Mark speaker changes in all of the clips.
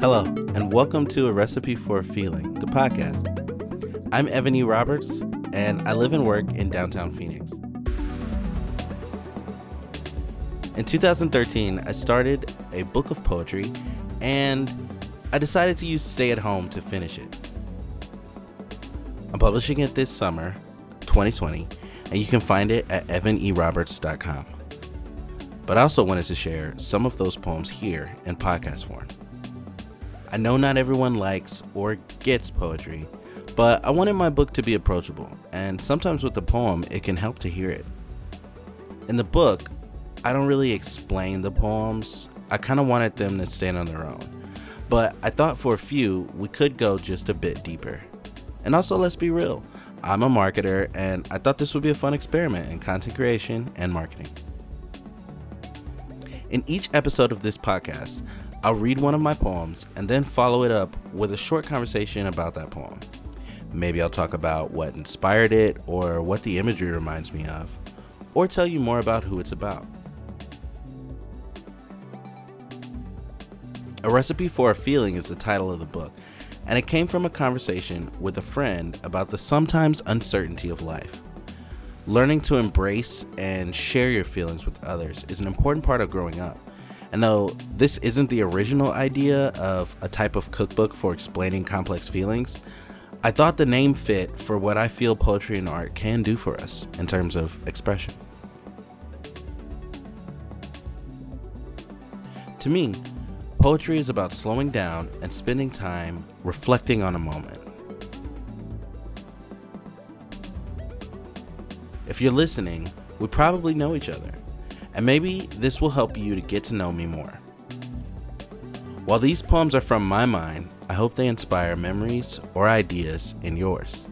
Speaker 1: Hello, and welcome to A Recipe for a Feeling, the podcast. I'm Evan E. Roberts, and I live and work in downtown Phoenix. In 2013, I started a book of poetry, and I decided to use Stay at Home to finish it. I'm publishing it this summer, 2020, and you can find it at evaneroberts.com. But I also wanted to share some of those poems here in podcast form. I know not everyone likes or gets poetry, but I wanted my book to be approachable, and sometimes with a poem, it can help to hear it. In the book, I don't really explain the poems, I kind of wanted them to stand on their own. But I thought for a few, we could go just a bit deeper. And also, let's be real, I'm a marketer, and I thought this would be a fun experiment in content creation and marketing. In each episode of this podcast, I'll read one of my poems and then follow it up with a short conversation about that poem. Maybe I'll talk about what inspired it or what the imagery reminds me of, or tell you more about who it's about. A Recipe for a Feeling is the title of the book, and it came from a conversation with a friend about the sometimes uncertainty of life. Learning to embrace and share your feelings with others is an important part of growing up. And though this isn't the original idea of a type of cookbook for explaining complex feelings, I thought the name fit for what I feel poetry and art can do for us in terms of expression. To me, poetry is about slowing down and spending time reflecting on a moment. If you're listening, we probably know each other, and maybe this will help you to get to know me more. While these poems are from my mind, I hope they inspire memories or ideas in yours.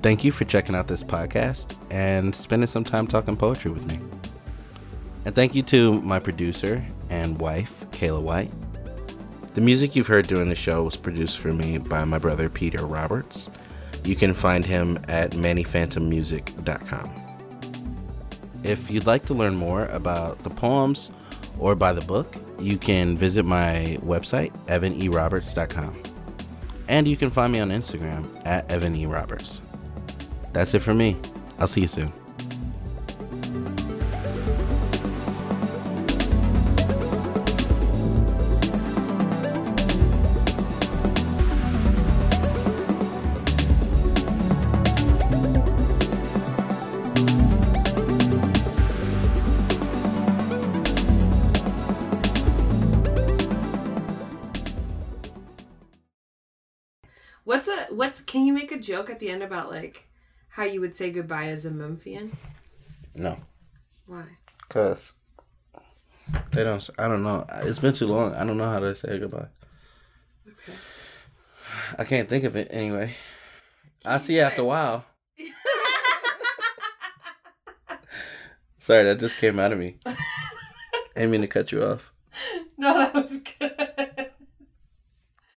Speaker 1: Thank you for checking out this podcast and spending some time talking poetry with me. And thank you to my producer and wife, Kayla White. The music you've heard during the show was produced for me by my brother Peter Roberts. You can find him at mannyphantommusic.com. If you'd like to learn more about the poems or buy the book, you can visit my website, evaneroberts.com. And you can find me on Instagram at evaneroberts. That's it for me. I'll see you soon.
Speaker 2: What's a what's can you make a joke at the end about like how you would say goodbye as a Memphian?
Speaker 1: No,
Speaker 2: Why?
Speaker 1: because they don't. I don't know. It's been too long. I don't know how to say goodbye.
Speaker 2: Okay.
Speaker 1: I can't think of it anyway. I'll see you after a while. Sorry, that just came out of me. I didn't mean to cut you off.
Speaker 2: No, that was